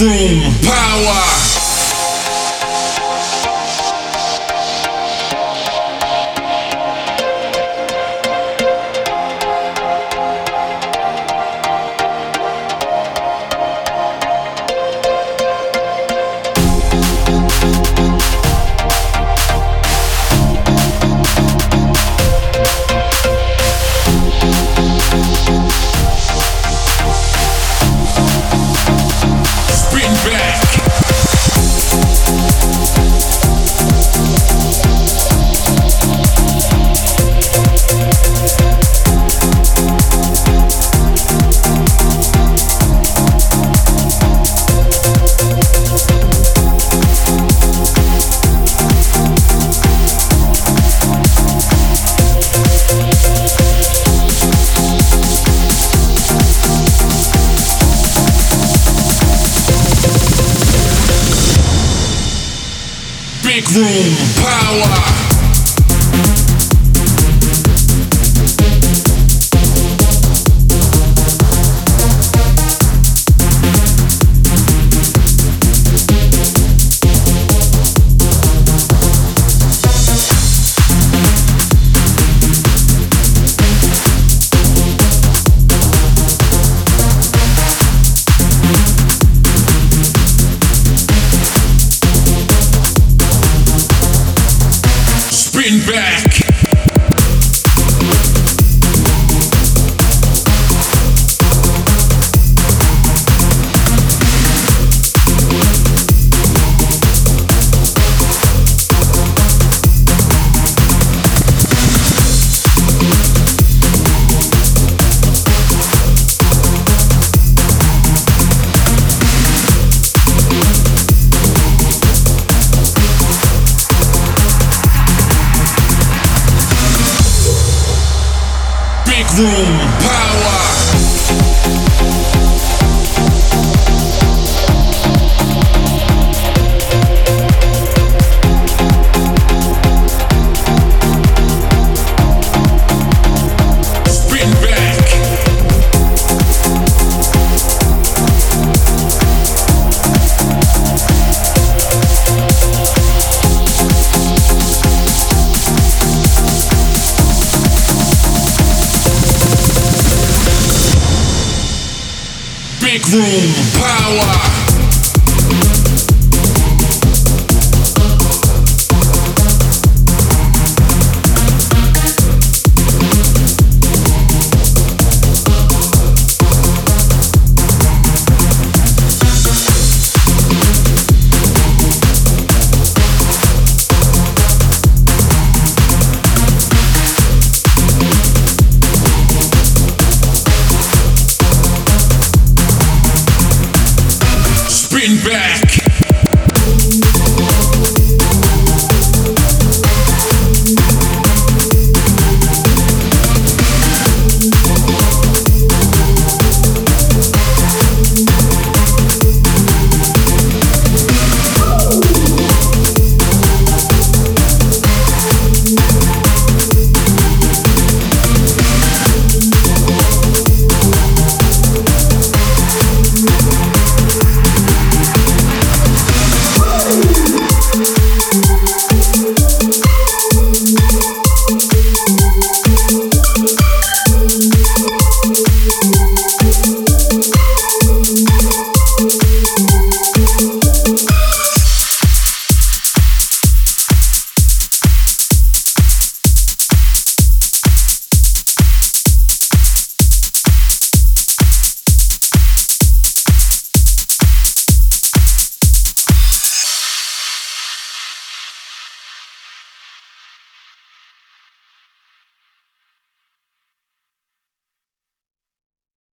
Room power. big room power. back. Zoom Power. Big room power. back.